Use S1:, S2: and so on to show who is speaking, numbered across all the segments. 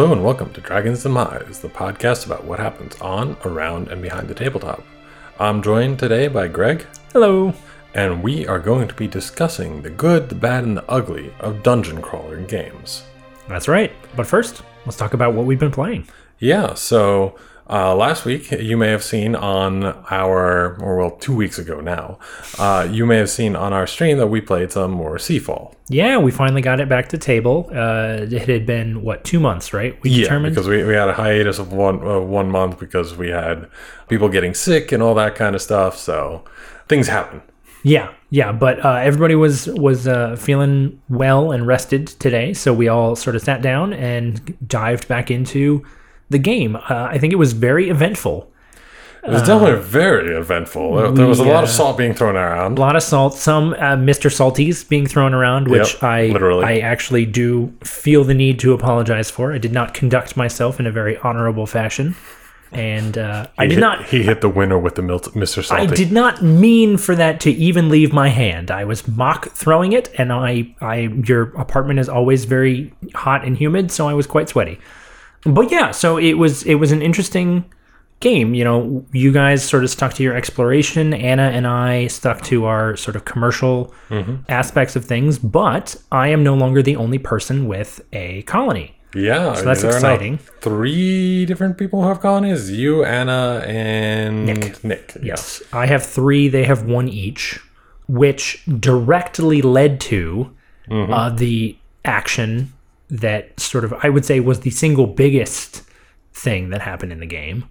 S1: Hello and welcome to Dragons and Demise, the podcast about what happens on, around, and behind the tabletop. I'm joined today by Greg,
S2: Hello.
S1: and we are going to be discussing the good, the bad, and the ugly of dungeon crawler games.
S2: That's right. But first, let's talk about what we've been playing.
S1: Yeah, so uh, last week you may have seen on our, or well, two weeks ago now, uh, you may have seen on our stream that we played some more Seafall.
S2: Yeah, we finally got it back to table. Uh, it had been what two months, right? We
S1: Yeah,
S2: determined.
S1: because we, we had a hiatus of one uh, one month because we had people getting sick and all that kind of stuff. So things happen.
S2: yeah, yeah. But uh, everybody was was uh, feeling well and rested today, so we all sort of sat down and dived back into the game. Uh, I think it was very eventful.
S1: It was definitely very eventful. There, there was a lot of
S2: uh,
S1: salt being thrown around.
S2: A lot of salt, some uh, Mr. Salties being thrown around, which
S1: Yep,
S2: I
S1: literally.
S2: I actually do feel the need to apologize for. I did not conduct myself in a very honorable fashion, and uh, I did
S1: hit-
S2: not.
S1: He hit the winner with the Mil- Mr. Salty.
S2: I did not mean for that to even leave my hand. I was mock throwing it, and I, I, your apartment is always very hot and humid, so I was quite sweaty. But yeah, so it was it was an interesting game. You know, you guys sort of stuck to your exploration. Anna and I stuck to our sort of commercial aspects of things. But I am no longer the only person with a colony.
S1: Yeah,
S2: So that's
S1: there are now
S2: exciting.
S1: Three different people who have colonies: you, Anna, and
S2: Nick.
S1: Nick. Yeah.
S2: Yes, I have three. They have one each, which directly led to uh, the action that sort of I would say was the single biggest thing that happened in the game.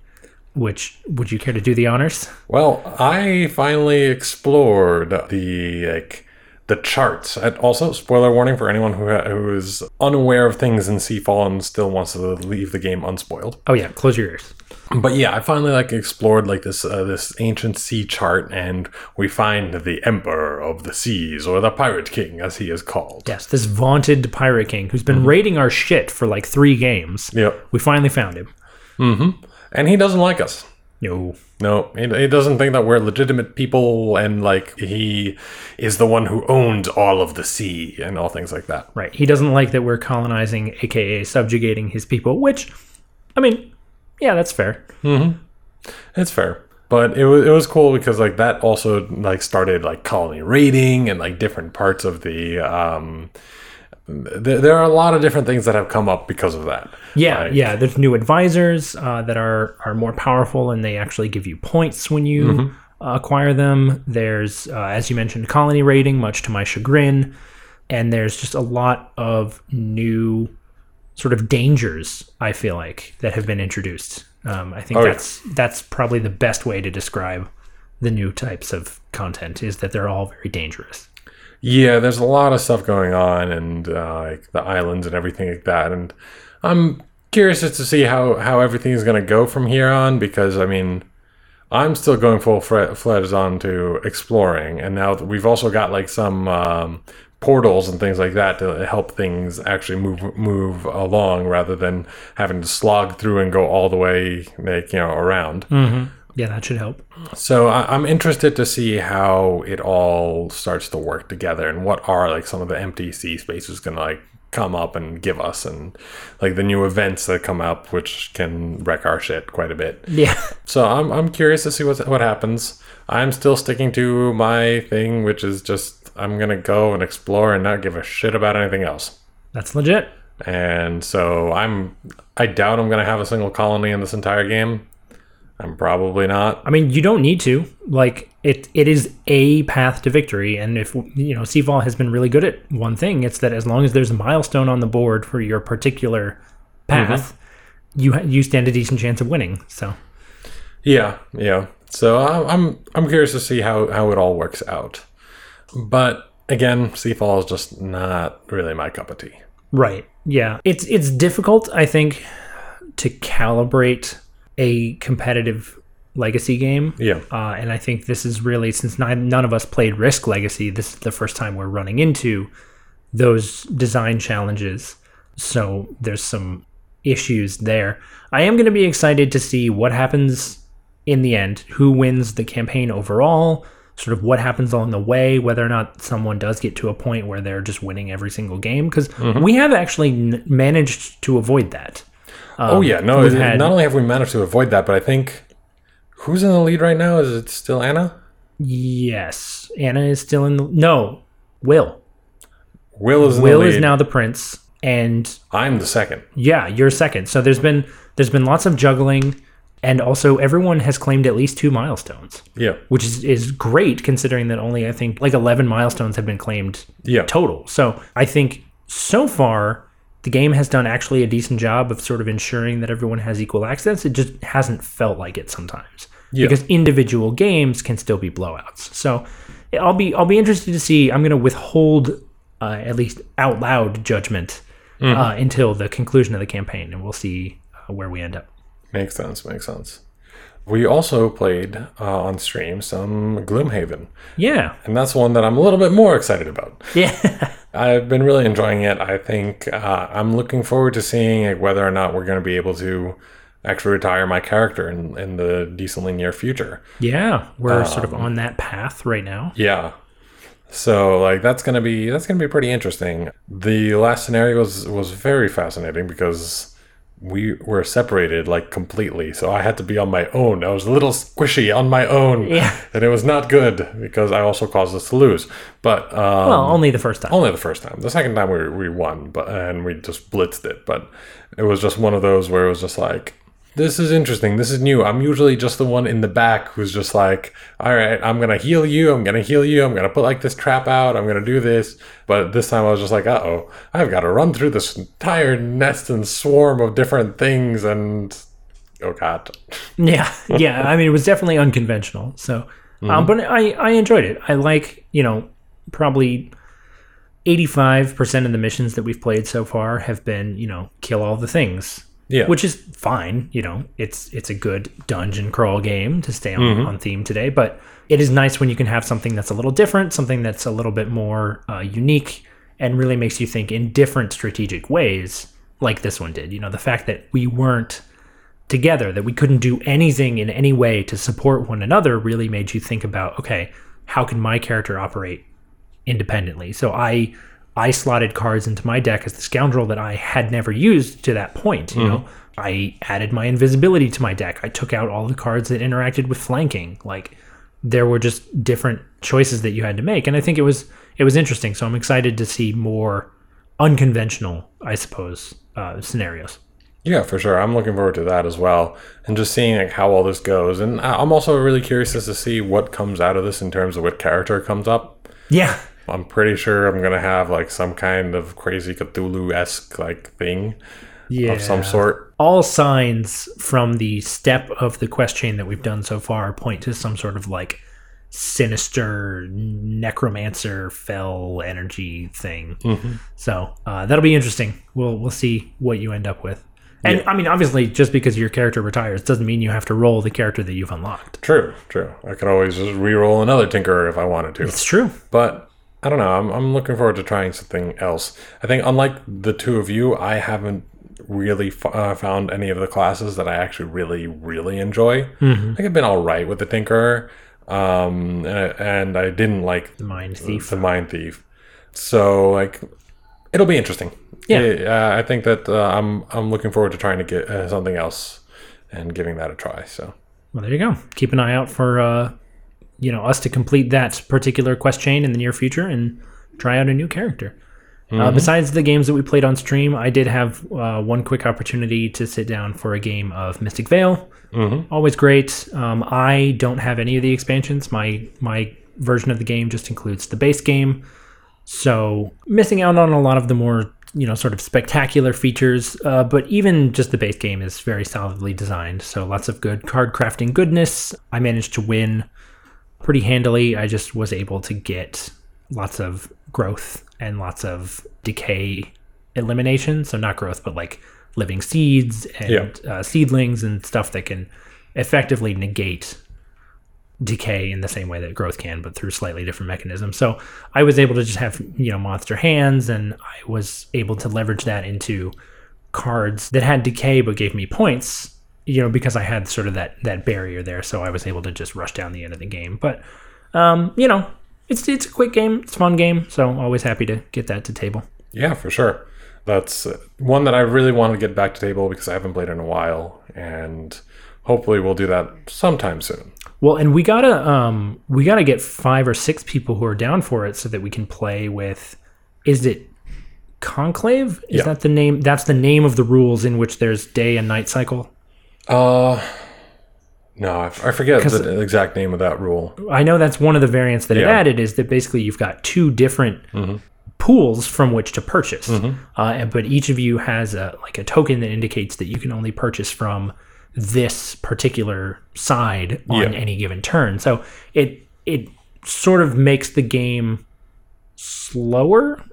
S2: Which would you care to do the honors?
S1: Well, I finally explored the like the charts. And also, spoiler warning for anyone who ha- who is unaware of things in Seafall and still wants to leave the game unspoiled.
S2: Oh yeah, close your ears.
S1: But yeah, I finally like explored like this uh, this ancient sea chart, and we find the Emperor of the Seas, or the Pirate King, as he is called.
S2: Yes, this vaunted pirate king who's been raiding our shit for like three games.
S1: Yep.
S2: We finally found him. Mm-hmm.
S1: And he doesn't like us.
S2: No.
S1: No, he, he doesn't think that we're legitimate people, and like he is the one who owns all of the sea and all things like that.
S2: Right. He doesn't like that we're colonizing, aka subjugating his people, which I mean, yeah, that's fair.
S1: Hmm, It's fair. But it was it was cool because like that also like started like colony raiding and like different parts of the um there are a lot of different things that have come up because of that.
S2: Yeah,
S1: Like,
S2: yeah. There's new advisors uh, that are are more powerful, and they actually give you points when you
S1: Mm-hmm.
S2: uh, acquire them. There's, uh, as you mentioned, colony raiding, much to my chagrin, and there's just a lot of new sort of dangers. I feel like that have been introduced. Um, I think
S1: Oh, yeah.
S2: that's that's probably the best way to describe the new types of content is that they're all very dangerous.
S1: Yeah, there's a lot of stuff going on and uh, like the islands and everything like that. And I'm curious just to see how how everything is going to go from here on because I mean, I'm still going full fledged on to exploring, and now we've also got like some um, portals and things like that to help things actually move move along rather than having to slog through and go all the way like you know around.
S2: Yeah, that should help.
S1: So I, I'm interested to see how it all starts to work together and what are like some of the empty sea spaces going to like come up and give us and like the new events that come up which can wreck our shit quite a bit.
S2: Yeah.
S1: So I'm I'm curious to see what what happens. I'm still sticking to my thing which is just I'm going to go and explore and not give a shit about anything else.
S2: That's legit.
S1: And so I'm I doubt I'm going to have a single colony in this entire game. I'm probably not.
S2: I mean, you don't need to. Like it, it is a path to victory, and if you know, Seafall has been really good at one thing. It's that as long as there's a milestone on the board for your particular path, mm-hmm. you ha- you stand a decent chance of winning. So
S1: Yeah, yeah. So I- I'm I'm curious to see how how it all works out. But again, Seafall is just not really my cup of tea.
S2: right, yeah, it's it's difficult, I think, to calibrate a competitive legacy game.
S1: Yeah,
S2: Uh, and I think this is really since none, none of us played Risk Legacy, this is the first time we're running into those design challenges. So there's some issues there. I am going to be excited to see what happens in the end, who wins the campaign overall, sort of what happens along the way, whether or not someone does get to a point where they're just winning every single game. Because we have actually n- managed to avoid that.
S1: Um, oh yeah, no. it-
S2: had-
S1: Not only have we managed to avoid that, but I think who's in the lead right now? Is it still Anna?
S2: Yes, Anna is still in the no. Will
S1: Will is in
S2: Will
S1: the lead.
S2: is now the prince, and
S1: I'm the second.
S2: yeah, you're second. So there's been there's been lots of juggling, and also everyone has claimed at least two milestones,
S1: Yeah,
S2: which is is great considering that only I think like 11 milestones have been claimed
S1: yeah,
S2: total. So I think so far the game has done actually a decent job of sort of ensuring that everyone has equal access. It just hasn't felt like it sometimes
S1: Yeah.
S2: because individual games can still be blowouts. So I'll be I'll be interested to see. I'm going to withhold uh, at least out loud judgment uh, until the conclusion of the campaign, and we'll see uh, where we end up.
S1: makes sense. Makes sense. We also played uh, on stream some Gloomhaven,
S2: Yeah,
S1: and that's one that I'm a little bit more excited about.
S2: yeah,
S1: I've been really enjoying it. I think uh, I'm looking forward to seeing like, whether or not we're going to be able to actually retire my character in, in the decently near future.
S2: yeah. We're sort of on that path right now.
S1: Yeah. So like that's gonna be that's gonna be pretty interesting. The last scenario was was very fascinating because we were separated like completely. So I had to be on my own. I was a little squishy on my own.
S2: Yeah.
S1: And it was not good because I also caused us to lose. But um,
S2: Well, only the first time.
S1: only the first time. The second time we we won, but and we just blitzed it. But it was just one of those where it was just like, this is interesting. This is new. I'm usually just the one in the back who's just like, all right, I'm gonna heal you. I'm gonna heal you. I'm gonna put like this trap out. I'm gonna do this. But this time I was just like, uh oh, I've got to run through this entire nest and swarm of different things and. Oh God!
S2: Yeah, yeah. I mean, it was definitely unconventional. So, um, but I I enjoyed it. I like you know probably eighty five percent of the missions that we've played so far have been you know kill all the things.
S1: Yeah.
S2: which is fine. You know, it's it's a good dungeon crawl game to stay on, on theme today. But it is nice when you can have something that's a little different, something that's a little bit more uh, unique, and really makes you think in different strategic ways, like this one did. You know, the fact that we weren't together, that we couldn't do anything in any way to support one another, really made you think about, okay, how can my character operate independently? So I I slotted cards into my deck as the scoundrel that I had never used to that point. You know, I added my invisibility to my deck. I took out all the cards that interacted with flanking. Like there were just different choices that you had to make, and I think it was it was interesting. So I'm excited to see more unconventional, I suppose, uh, scenarios.
S1: Yeah, for sure. I'm looking forward to that as well, and just seeing like how all this goes. And I'm also really curious as to see what comes out of this in terms of what character comes up.
S2: Yeah,
S1: I'm pretty sure I'm gonna have like some kind of crazy Cthulhu esque like thing
S2: yeah.
S1: of some sort.
S2: all signs from the step of the quest chain that we've done so far point to some sort of like sinister necromancer fell energy thing. So uh, that'll be interesting. We'll we'll see what you end up with. And I mean, obviously, just because your character retires doesn't mean you have to roll the character that you've unlocked.
S1: True, true. I could always just re-roll another Tinkerer if I wanted to.
S2: It's true.
S1: But I don't know. I'm, I'm looking forward to trying something else. I think, unlike the two of you, I haven't really f- uh, found any of the classes that I actually really, really enjoy. I think I've been all right with the Tinkerer, um, and, and I didn't like
S2: The mind thief.
S1: the Mind Thief. So, like, it'll be interesting.
S2: Yeah.
S1: uh, I think that uh, I'm I'm looking forward to trying to get uh, something else and giving that a try. So,
S2: Well, there you go. Keep an eye out for uh, you know us to complete that particular quest chain in the near future and try out a new character. Uh, besides the games that we played on stream, I did have uh, one quick opportunity to sit down for a game of Mystic Vale. Always great. Um, I don't have any of the expansions. My my version of the game just includes the base game, so missing out on a lot of the more you know sort of spectacular features. Uh, but even just the base game is very solidly designed. So lots of good card crafting goodness. I managed to win pretty handily. I just was able to get lots of growth and lots of decay elimination. So not growth, but like living seeds and
S1: Yeah.
S2: uh, seedlings and stuff that can effectively negate decay in the same way that growth can, but through slightly different mechanisms. So I was able to just have you know monster hands, and I was able to leverage that into cards that had decay but gave me points. You know, because I had sort of that that barrier there, so I was able to just rush down the end of the game. But um, you know, it's it's a quick game, it's a fun game, so always happy to get that to table.
S1: yeah, for sure. that's one that I really want to get back to table because I haven't played in a while, and hopefully we'll do that sometime soon.
S2: Well, and we gotta um we gotta get five or six people who are down for it so that we can play with. Is it Conclave? Is
S1: Yeah.
S2: that the name? That's the name of the rules in which there's day and night cycle.
S1: Uh, no, I, I forget the exact name of that rule.
S2: I know that's one of the variants that it added is that basically you've got two different pools from which to purchase, uh, and, but each of you has a like a token that indicates that you can only purchase from this particular side on
S1: Yeah.
S2: any given turn. So it it sort of makes the game slower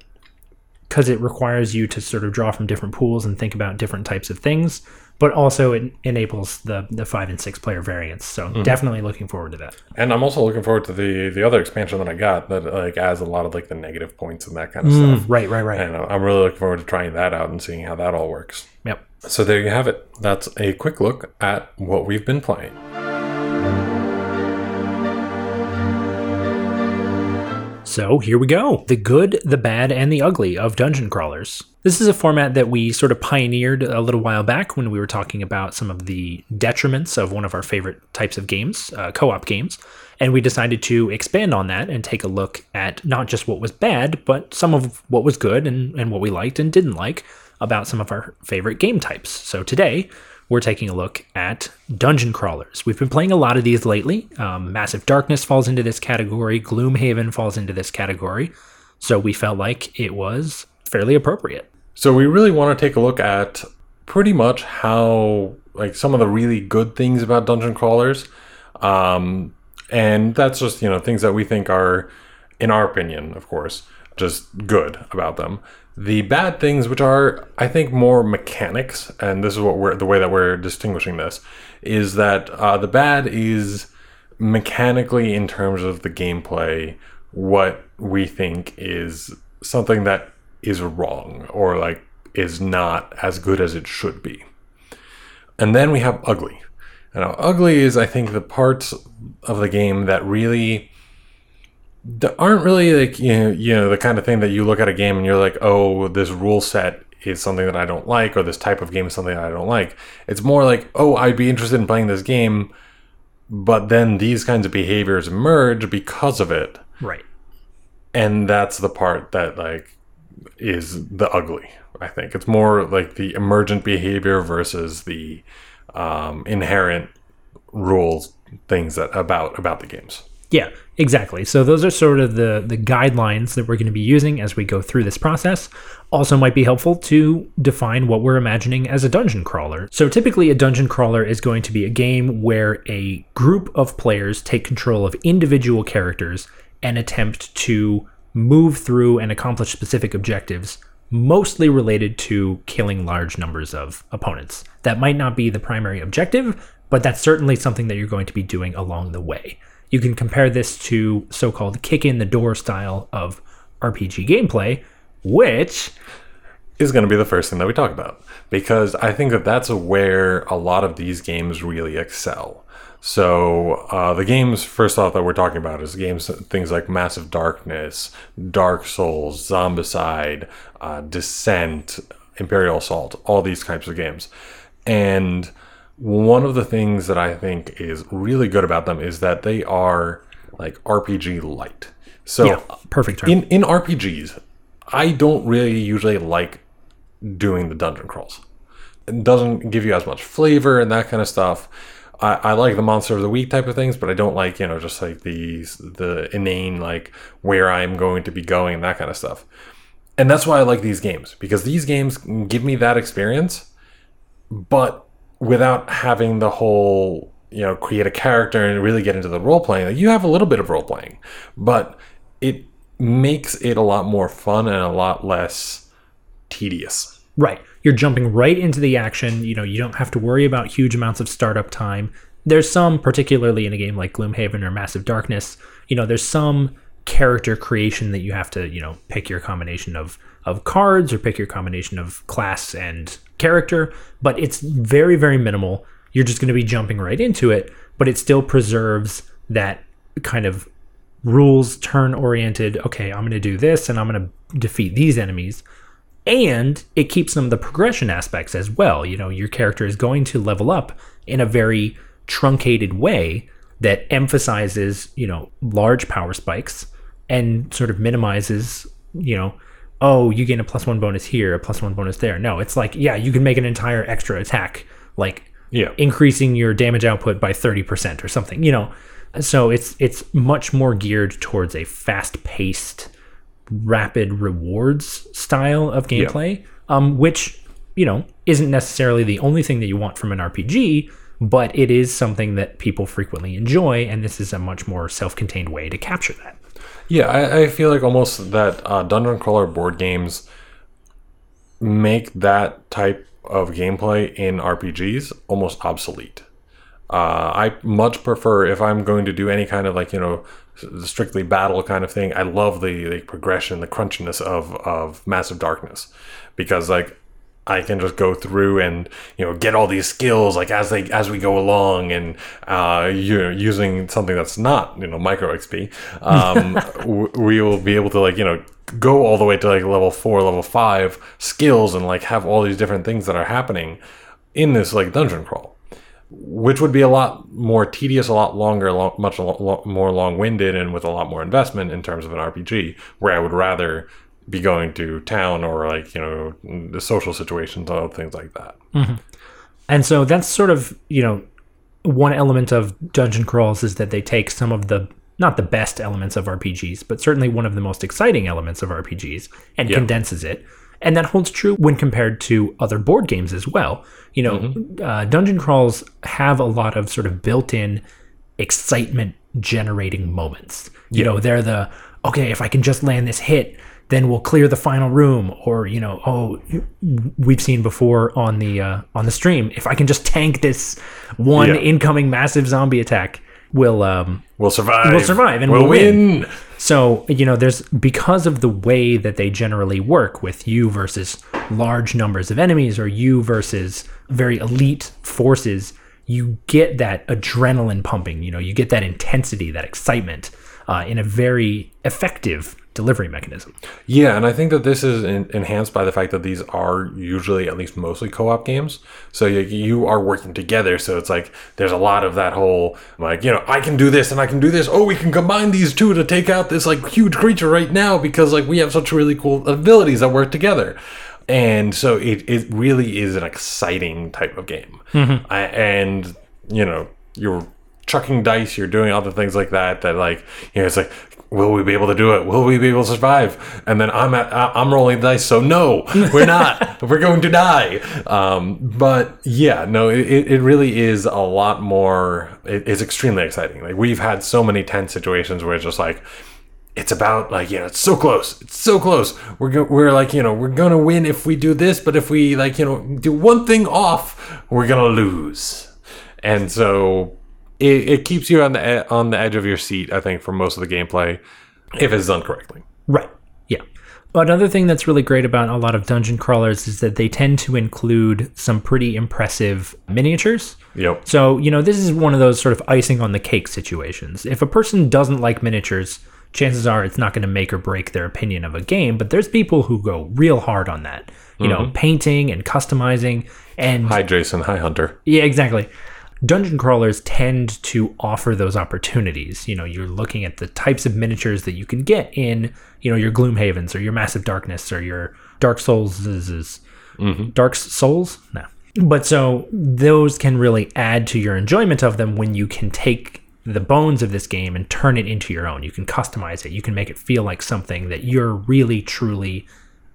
S2: because it requires you to sort of draw from different pools and think about different types of things. But also it enables the the five and six player variants. So mm-hmm. definitely looking forward to that.
S1: And I'm also looking forward to the the other expansion that I got that like adds a lot of like the negative points and that kind of mm, stuff.
S2: Right, right, right.
S1: And uh, I'm really looking forward to trying that out and seeing how that all works.
S2: Yep.
S1: So there you have it. That's a quick look at what we've been playing.
S2: So here we go the good, the bad, and the ugly of dungeon crawlers. This is a format that we sort of pioneered a little while back when we were talking about some of the detriments of one of our favorite types of games, uh, co op games. And we decided to expand on that and take a look at not just what was bad, but some of what was good and, and what we liked and didn't like about some of our favorite game types. So today, we're taking a look at dungeon crawlers. We've been playing a lot of these lately. Um, Massive Darkness falls into this category, Gloomhaven falls into this category. So we felt like it was fairly appropriate.
S1: So we really want to take a look at pretty much how like some of the really good things about dungeon crawlers. Um, and that's just, you know, things that we think are in our opinion, of course, just good about them. The bad things, which are, I think, more mechanics, and this is what we're the way that we're distinguishing this, is that uh, the bad is mechanically in terms of the gameplay what we think is something that is wrong or like is not as good as it should be. And then we have ugly. Now ugly is I think the parts of the game that really aren't really like you know, you know the kind of thing that you look at a game and you're like, "Oh, this rule set is something that I don't like or this type of game is something that I don't like." It's more like, "Oh, I'd be interested in playing this game, but then these kinds of behaviors emerge because of it."
S2: Right.
S1: and that's the part that like is the ugly i think it's more like the emergent behavior versus the um, inherent rules things that about about the games
S2: Yeah, exactly. So those are sort of the the guidelines that we're going to be using as we go through this process. Also might be helpful to define what we're imagining as a dungeon crawler. So typically a dungeon crawler is going to be a game where a group of players take control of individual characters and attempt to move through and accomplish specific objectives mostly related to killing large numbers of opponents. That might not be the primary objective, but that's certainly something that you're going to be doing along the way. You can compare this to so called kick in the door style of RPG gameplay, which,
S1: is going to be the first thing that we talk about because I think that that's where a lot of these games really excel. So uh, the games, first off, that we're talking about is games things like Massive Darkness, Dark Souls, Zombicide, uh, Descent, Imperial Assault, all these types of games, and one of the things that I think is really good about them is that they are like RPG light. So
S2: yeah, perfect term.
S1: in in RPGs, I don't really usually like doing the dungeon crawls. It doesn't give you as much flavor and that kind of stuff. I, I like the monster of the week type of things, but I don't like you know just like these the inane like where I'm going to be going and that kind of stuff. And that's why I like these games because these games give me that experience, but without having the whole you know create a character and really get into the role playing. Like you have a little bit of role playing, but it makes it a lot more fun and a lot less tedious.
S2: Right. You're jumping right into the action. You know, you don't have to worry about huge amounts of startup time. There's some, particularly in a game like Gloomhaven or Massive Darkness, you know, there's some character creation that you have to, you know, pick your combination of of cards or pick your combination of class and character, but it's very, very minimal. You're just going to be jumping right into it, but it still preserves that kind of rules turn oriented. Okay, I'm going to do this and I'm going to defeat these enemies and it keeps some of the progression aspects as well. You know, your character is going to level up in a very truncated way that emphasizes, you know, large power spikes and sort of minimizes, you know, oh, you gain a plus one bonus here, a plus one bonus there. No, it's like, yeah, you can make an entire extra attack, like
S1: Yeah.
S2: increasing your damage output by 30% or something, you know. So it's it's much more geared towards a fast-paced, rapid rewards style of gameplay, um, which, you know, isn't necessarily the only thing that you want from an RPG, but it is something that people frequently enjoy, and this is a much more self-contained way to capture that.
S1: Yeah, I, I feel like almost that uh, dungeon crawler board games make that type of gameplay in RPGs almost obsolete. Uh, I much prefer if I'm going to do any kind of like you know strictly battle kind of thing. I love the, the progression, the crunchiness of of Massive Darkness because like I can just go through and you know get all these skills like as they as we go along and uh, you're using something that's not you know micro XP. Um, w- we will be able to like you know go all the way to like level four, level five skills and like have all these different things that are happening in this like dungeon crawl which would be a lot more tedious, a lot longer, a lot, much lo- lo- more long-winded, and with a lot more investment in terms of an RPG. Where I would rather be going to town or like you know the social situations and things like that.
S2: And so that's sort of, you know, one element of dungeon crawls is that they take some of the not the best elements of RPGs, but certainly one of the most exciting elements of RPGs and condenses it. And that holds true when compared to other board games as well. You know, uh, dungeon crawls have a lot of sort of built-in excitement generating moments. You know, they're the okay, if I can just land this hit, then we'll clear the final room or you know, oh, we've seen before on the uh, on the stream, if I can just tank this one
S1: Yeah.
S2: incoming massive zombie attack, we'll um
S1: We'll survive.
S2: We'll survive and
S1: we'll,
S2: we'll win.
S1: win.
S2: so, you know, there's because of the way that they generally work with you versus large numbers of enemies or you versus very elite forces, you get that adrenaline pumping, you know, you get that intensity, that excitement uh, in a very effective delivery mechanism.
S1: Yeah, and I think that this is en- enhanced by the fact that these are usually, at least mostly, co-op games. So you, you are working together. So it's like there's a lot of that whole like you know I can do this and I can do this. Oh, we can combine these two to take out this like huge creature right now because like we have such really cool abilities that work together. And so it, it really is an exciting type of game. Mm-hmm. I, and you know you're chucking dice, you're doing other things like that. That like you know it's like will we be able to do it? Will we be able to survive? And then I'm at, I'm rolling dice, so no, we're not. we're going to die. Um, but yeah, no, it, it it really is a lot more. It, it's extremely exciting. Like we've had so many tense situations where it's just like. It's about like you know it's so close it's so close we're go- we're like you know we're gonna win if we do this but if we like you know do one thing off we're gonna lose and so it, it keeps you on the e- on the edge of your seat. I think for most of the gameplay, if it's done correctly.
S2: Right. Yeah. Another thing that's really great about a lot of dungeon crawlers is that they tend to include some pretty impressive miniatures.
S1: Yep.
S2: So, you know, this is one of those sort of icing on the cake situations. If a person doesn't like miniatures, chances are it's not going to make or break their opinion of a game, but there's people who go real hard on that. You know, mm-hmm. painting and customizing and
S1: Hi, Jason. Hi, Hunter.
S2: yeah, exactly. Dungeon crawlers tend to offer those opportunities. You know, you're looking at the types of miniatures that you can get in, you know, your Gloomhavens or your Massive Darkness or your Dark Souls. Mm-hmm. Dark Souls? No. But so those can really add to your enjoyment of them when you can take the bones of this game and turn it into your own. You can customize it. You can make it feel like something that you're really, truly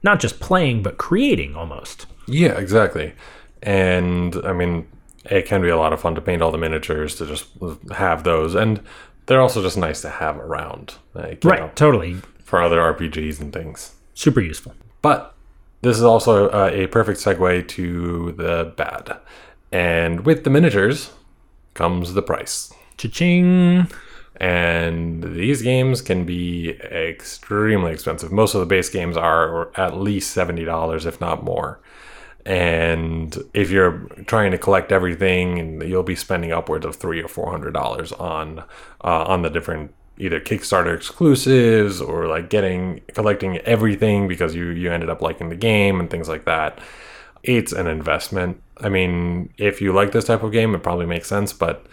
S2: not just playing, but creating almost.
S1: Yeah, exactly. And I mean, it can be a lot of fun to paint all the miniatures to just have those, and they're also just nice to have around, like,
S2: Right.
S1: know,
S2: Totally.
S1: for other RPGs and things.
S2: Super useful.
S1: But this is also uh, a perfect segue to the bad. And with the miniatures comes the price.
S2: Cha-ching.
S1: and these games can be extremely expensive. Most of the base games are at least seventy dollars, if not more. And if you're trying to collect everything, you'll be spending upwards of three or four hundred dollars on uh, on the different either Kickstarter exclusives or like getting collecting everything because you you ended up liking the game and things like that. It's an investment. I mean, if you like this type of game, it probably makes sense, but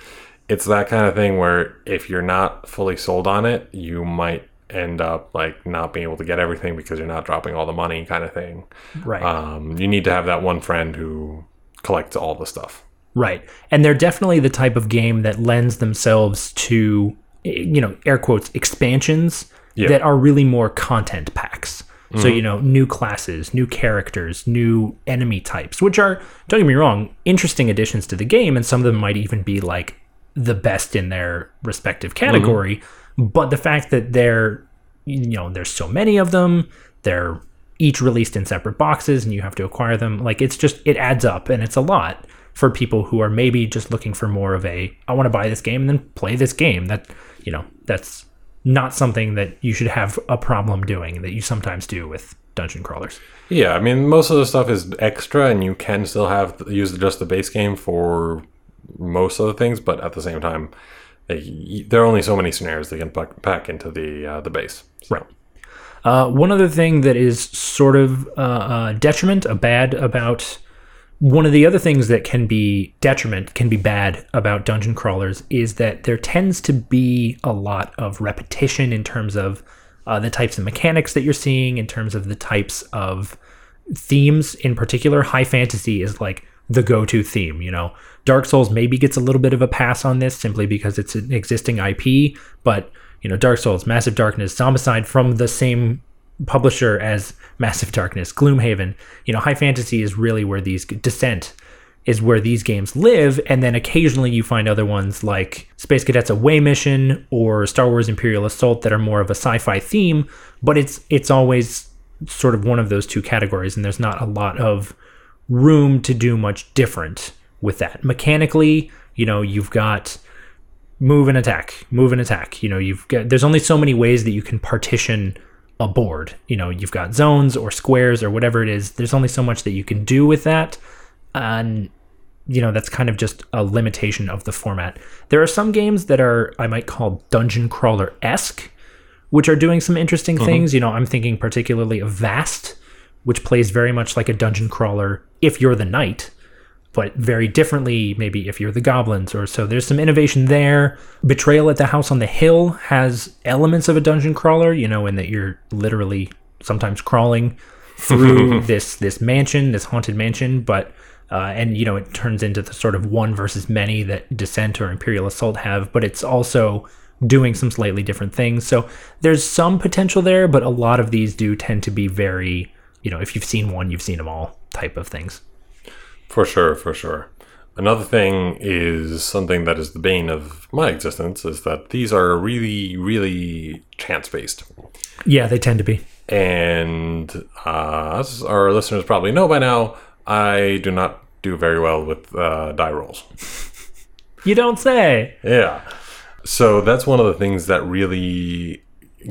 S1: it's that kind of thing where if you're not fully sold on it, you might end up like not being able to get everything because you're not dropping all the money kind of thing.
S2: Right.
S1: Um, you need to have that one friend who collects all the stuff.
S2: Right. And they're definitely the type of game that lends themselves to, eh, you know, air quotes, expansions
S1: Yeah.
S2: that are really more content packs. So, mm-hmm. you know, new classes, new characters, new enemy types, which are, don't get me wrong, interesting additions to the game. And some of them might even be like the best in their respective mm-hmm. category. But the fact that they're, you know, there's so many of them, they're each released in separate boxes and you have to acquire them. Like it's just, it adds up and it's a lot for people who are maybe just looking for more of a, I want to buy this game and then play this game. That, you know, that's not something that you should have a problem doing that you sometimes do with dungeon crawlers.
S1: Yeah, I mean, most of the stuff is extra, and you can still have use just the base game for most of the things, but at the same time, they, there are only so many scenarios they can pack, into the uh, the base. So,
S2: Right. Uh, one other thing that is sort of uh, a detriment, a bad about one of the other things that can be detriment, can be bad about dungeon crawlers is that there tends to be a lot of repetition in terms of uh, the types of mechanics that you're seeing, in terms of the types of themes in particular. High fantasy is like the go to theme, you know. Dark Souls maybe gets a little bit of a pass on this simply because it's an existing IP, but you know, Dark Souls, Massive Darkness, Zombicide from the same publisher as Massive Darkness, Gloomhaven. You know, high fantasy is really where these Descent is where these games live, and then occasionally you find other ones like Space Cadets Away Mission or Star Wars Imperial Assault that are more of a sci-fi theme, but it's it's always sort of one of those two categories, and there's not a lot of room to do much different with that. Mechanically, you know, you've got move and attack, move and attack. You know, you've got there's only so many ways that you can partition a board. You know, you've got zones or squares or whatever it is. There's only so much that you can do with that. And you know, that's kind of just a limitation of the format. There are some games that are I might call dungeon crawler esque, which are doing some interesting mm-hmm. things. You know, I'm thinking particularly of Vast, which plays very much like a dungeon crawler if you're the knight but very differently maybe if you're the goblins or so. There's some innovation there. Betrayal at the house on the hill has elements of a dungeon crawler you know in that you're literally sometimes crawling through this this mansion this haunted mansion but uh, and you know it turns into the sort of one versus many that descent or imperial assault have but it's also doing some slightly different things. So there's some potential there but a lot of these do tend to be very you know if you've seen one you've seen them all type of things
S1: for sure, for sure. Another thing is something that is the bane of my existence is that these are really, really chance based.
S2: yeah they tend to be
S1: And uh, as our listeners probably know by now, I do not do very well with uh, die rolls.
S2: You don't say.
S1: Yeah. So that's one of the things that really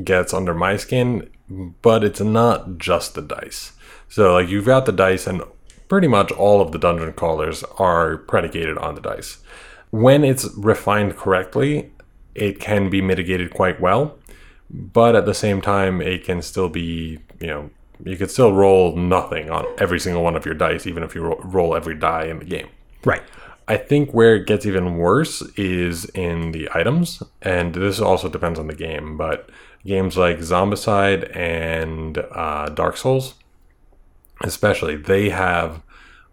S1: gets under my skin, but it's not just the dice. So, like, you've got the dice, and pretty much all of the dungeon crawlers are predicated on the dice. When it's refined correctly, it can be mitigated quite well, but at the same time, it can still be, you know, you could still roll nothing on every single one of your dice, even if you ro- roll every die in the game.
S2: Right.
S1: I think where it gets even worse is in the items, and this also depends on the game. But games like Zombicide and uh, Dark Souls, especially, they have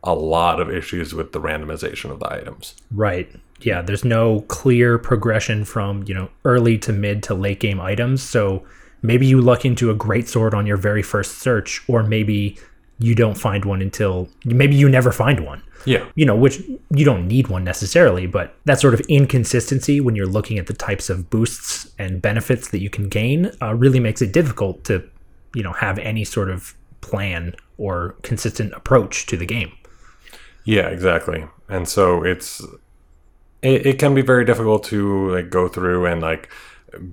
S1: a lot of issues with the randomization of the items.
S2: Right. Yeah, there's no clear progression from, you know, early to mid to late game items. So maybe you luck into a great sword on your very first search, or maybe you don't find one until maybe you never find one.
S1: Yeah,
S2: You know, which you don't need one necessarily, but that sort of inconsistency when you're looking at the types of boosts and benefits that you can gain uh, really makes it difficult to, you know, have any sort of plan or consistent approach to the game.
S1: yeah, exactly. And so it's it, it can be very difficult to like go through and like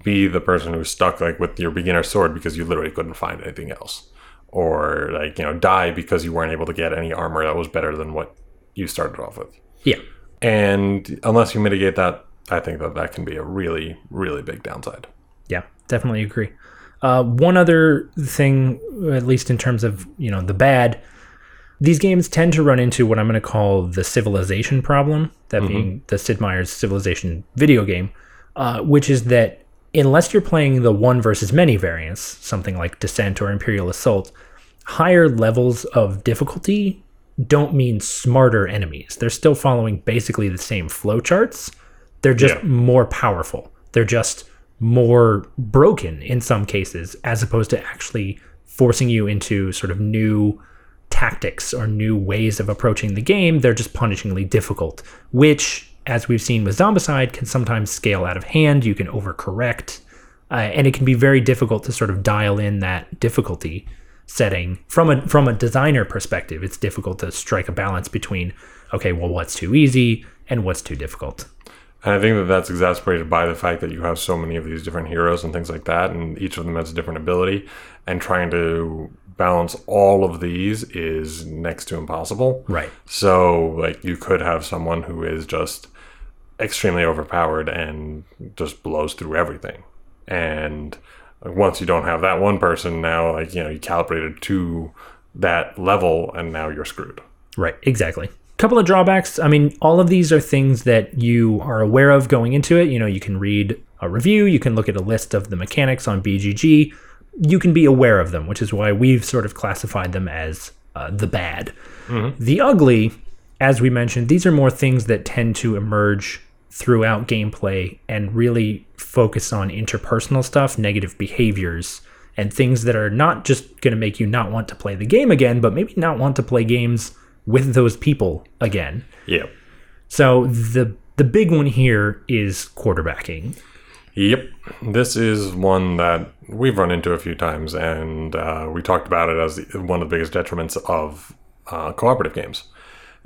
S1: be the person who's stuck like with your beginner sword because you literally couldn't find anything else or like you know die because you weren't able to get any armor that was better than what you started off with
S2: Yeah.
S1: and unless you mitigate that i think that that can be a really really big downside
S2: Yeah, definitely agree. Uh, one other thing, at least in terms of you know the bad, these games tend to run into what I'm going to call the civilization problem. That being the Sid Meier's Civilization video game, uh, which is that unless you're playing the one versus many variants, something like Descent or Imperial Assault, higher levels of difficulty don't mean smarter enemies. They're still following basically the same flowcharts. They're just
S1: Yeah.
S2: more powerful. They're just more broken in some cases, as opposed to actually forcing you into sort of new tactics or new ways of approaching the game. They're just punishingly difficult, which, as we've seen with Zombicide, can sometimes scale out of hand. You can overcorrect, uh, and it can be very difficult to sort of dial in that difficulty setting from a from a designer perspective. It's difficult to strike a balance between okay, well, what's too easy and what's too difficult.
S1: And I think that that's exacerbated by the fact that you have so many of these different heroes and things like that, and each of them has a different ability. And trying to balance all of these is next to impossible.
S2: Right.
S1: So, like, you could have someone who is just extremely overpowered and just blows through everything. And once you don't have that one person, now, like, you know, you calibrated to that level, and now you're screwed.
S2: Right, exactly. Couple of drawbacks. I mean, all of these are things that you are aware of going into it. You know, you can read a review, you can look at a list of the mechanics on BGG. You can be aware of them, which is why we've sort of classified them as uh, the bad. The ugly, as we mentioned, these are more things that tend to emerge throughout gameplay and really focus on interpersonal stuff, negative behaviors, and things that are not just going to make you not want to play the game again, but maybe not want to play games with those people again.
S1: Yep.
S2: So the the big one here is quarterbacking.
S1: Yep. This is one that we've run into a few times, and uh, we talked about it as the, one of the biggest detriments of uh, cooperative games.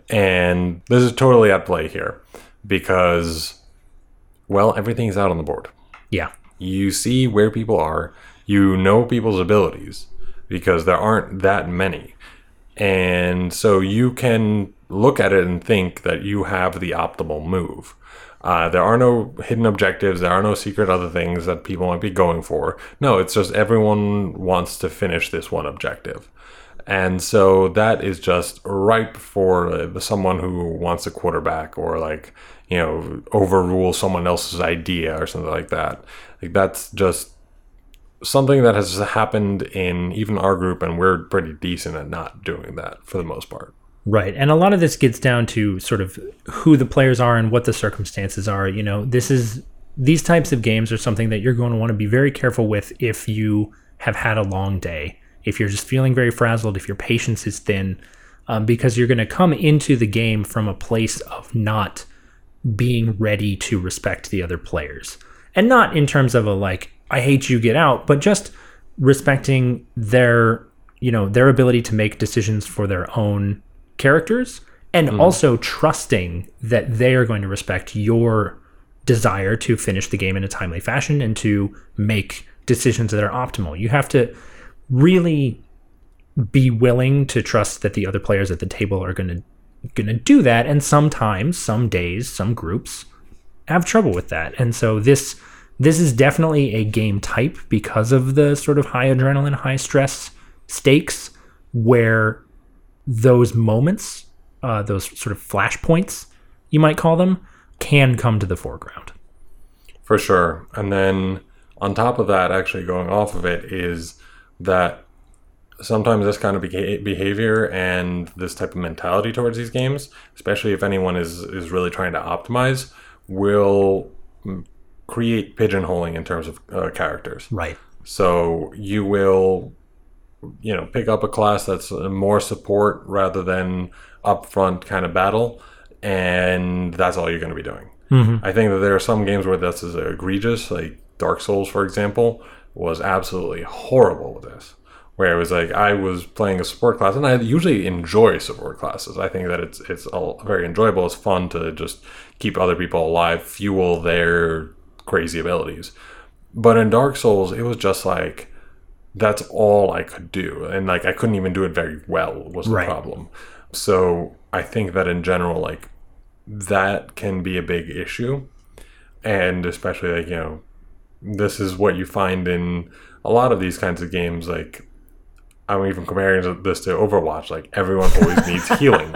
S1: And this is totally at play here because, well, everything's out on the board.
S2: Yeah.
S1: You see where people are, you know people's abilities because there aren't that many. And so you can look at it and think that you have the optimal move. Uh, there are no hidden objectives. There are no secret other things that people might be going for. No, it's just everyone wants to finish this one objective. And so that is just ripe for uh, someone who wants a quarterback or like, you know, overrule someone else's idea or something like that. Like that's just something that has happened in even our group, and we're pretty decent at not doing that for the most part.
S2: Right. And a lot of this gets down to sort of who the players are and what the circumstances are. You know, this is these types of games are something that you're going to want to be very careful with if you have had a long day, if you're just feeling very frazzled, if your patience is thin, um, because you're going to come into the game from a place of not being ready to respect the other players. And not in terms of a like, I hate you, get out, but just respecting their, you know, their ability to make decisions for their own characters and also trusting that they are going to respect your desire to finish the game in a timely fashion and to make decisions that are optimal. You have to really be willing to trust that the other players at the table are going to going to do that and sometimes some days some groups have trouble with that and so this this is definitely a game type because of the sort of high adrenaline high stress stakes where those moments uh, those sort of flashpoints you might call them can come to the foreground
S1: For sure. And then on top of that, actually going off of it, is that sometimes this kind of behavior and this type of mentality towards these games, especially if anyone is, is really trying to optimize, will mm, create pigeonholing in terms of uh, characters.
S2: right
S1: So you will, you know, pick up a class that's more support rather than upfront kind of battle, and that's all you're going to be doing. I think that there are some games where this is egregious, like Dark Souls, for example, was absolutely horrible with this. Where it was like I was playing a support class, and I usually enjoy support classes. I think that it's it's all very enjoyable. It's fun to just keep other people alive, fuel their crazy abilities. But in Dark Souls, it was just like that's all I could do, and like I couldn't even do it very well. Was the
S2: Right.
S1: problem? So I think that in general, like that can be a big issue, and especially like you know this is what you find in a lot of these kinds of games. Like I'm even comparing this to Overwatch. Like everyone always needs healing.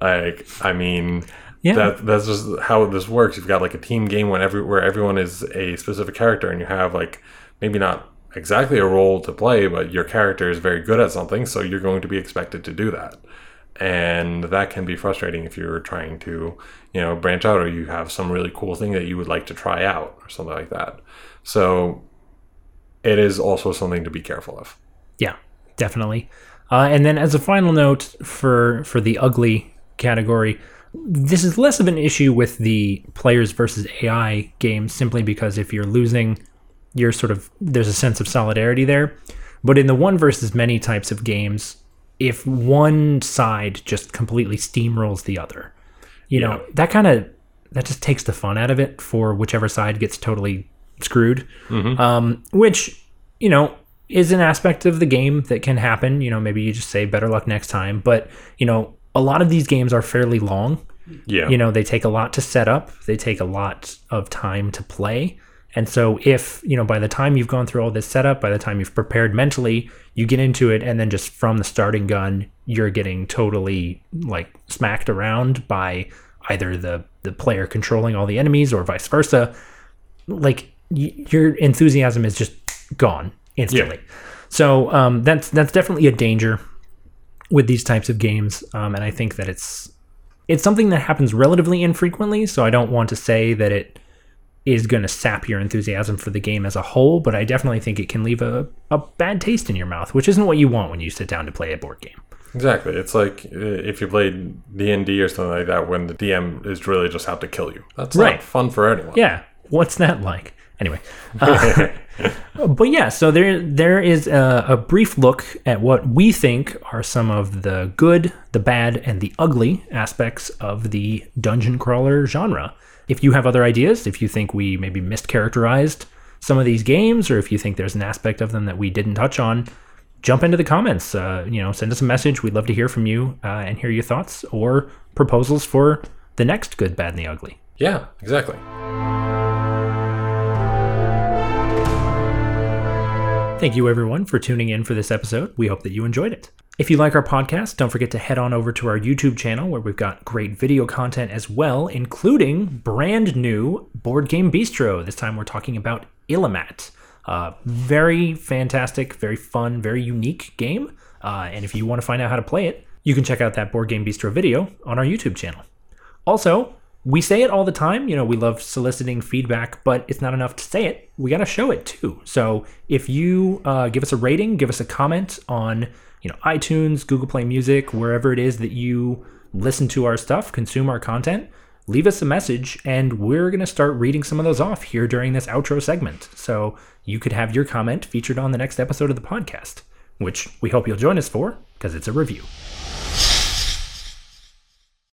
S1: Like I mean,
S2: Yeah.
S1: that that's just how this works. You've got like a team game when every where everyone is a specific character, and you have like maybe not exactly a role to play, but your character is very good at something, so you're going to be expected to do that. And that can be frustrating if you're trying to, you know, branch out or you have some really cool thing that you would like to try out or something like that. So it is also something to be careful of.
S2: Yeah, definitely. Uh, and then as a final note for for the ugly category, this is less of an issue with the players versus AI games simply because if you're losing, you're sort of there's a sense of solidarity there. But in the one versus many types of games, if one side just completely steamrolls the other, you know, that kind of that just takes the fun out of it for whichever side gets totally screwed. Um, which, you know, is an aspect of the game that can happen. You know, maybe you just say better luck next time. But, you know, a lot of these games are fairly long.
S1: Yeah.
S2: You know, they take a lot to set up, they take a lot of time to play. And so, if, you know, by the time you've gone through all this setup, by the time you've prepared mentally, you get into it, and then just from the starting gun, you're getting totally like smacked around by either the, the player controlling all the enemies or vice versa. Like, y- your enthusiasm is just gone instantly. So, um, that's, that's definitely a danger with these types of games. Um, and I think that it's, it's something that happens relatively infrequently, so I don't want to say that it is going to sap your enthusiasm for the game as a whole, but I definitely think it can leave a, a bad taste in your mouth, which isn't what you want when you sit down to play a board game.
S1: Exactly. It's like uh, if you played D and D or something like that, when the DM is really just out to kill you. That's
S2: Right.
S1: not fun for anyone.
S2: Yeah, what's that like? Anyway, uh, but yeah, so there there is a, a brief look at what we think are some of the good, the bad, and the ugly aspects of the dungeon crawler genre. If you have other ideas, if you think we maybe mischaracterized some of these games, or if you think there's an aspect of them that we didn't touch on, jump into the comments. Uh, you know, send us a message. We'd love to hear from you uh, and hear your thoughts or proposals for the next good, bad, and the ugly.
S1: Yeah, exactly.
S2: Thank you, everyone, for tuning in for this episode. We hope that you enjoyed it. If you like our podcast, don't forget to head on over to our YouTube channel where we've got great video content as well, including brand new Board Game Bistro. This time we're talking about Illimat. Uh, very fantastic, very fun, very unique game. Uh, and if you want to find out how to play it, you can check out that Board Game Bistro video on our YouTube channel. Also, we say it all the time. You know, we love soliciting feedback, but it's not enough to say it. We got to show it too. So if you uh, give us a rating, give us a comment on, you know, iTunes, Google Play Music, wherever it is that you listen to our stuff, consume our content, leave us a message, and we're going to start reading some of those off here during this outro segment. So you could have your comment featured on the next episode of the podcast, which we hope you'll join us for because it's a review.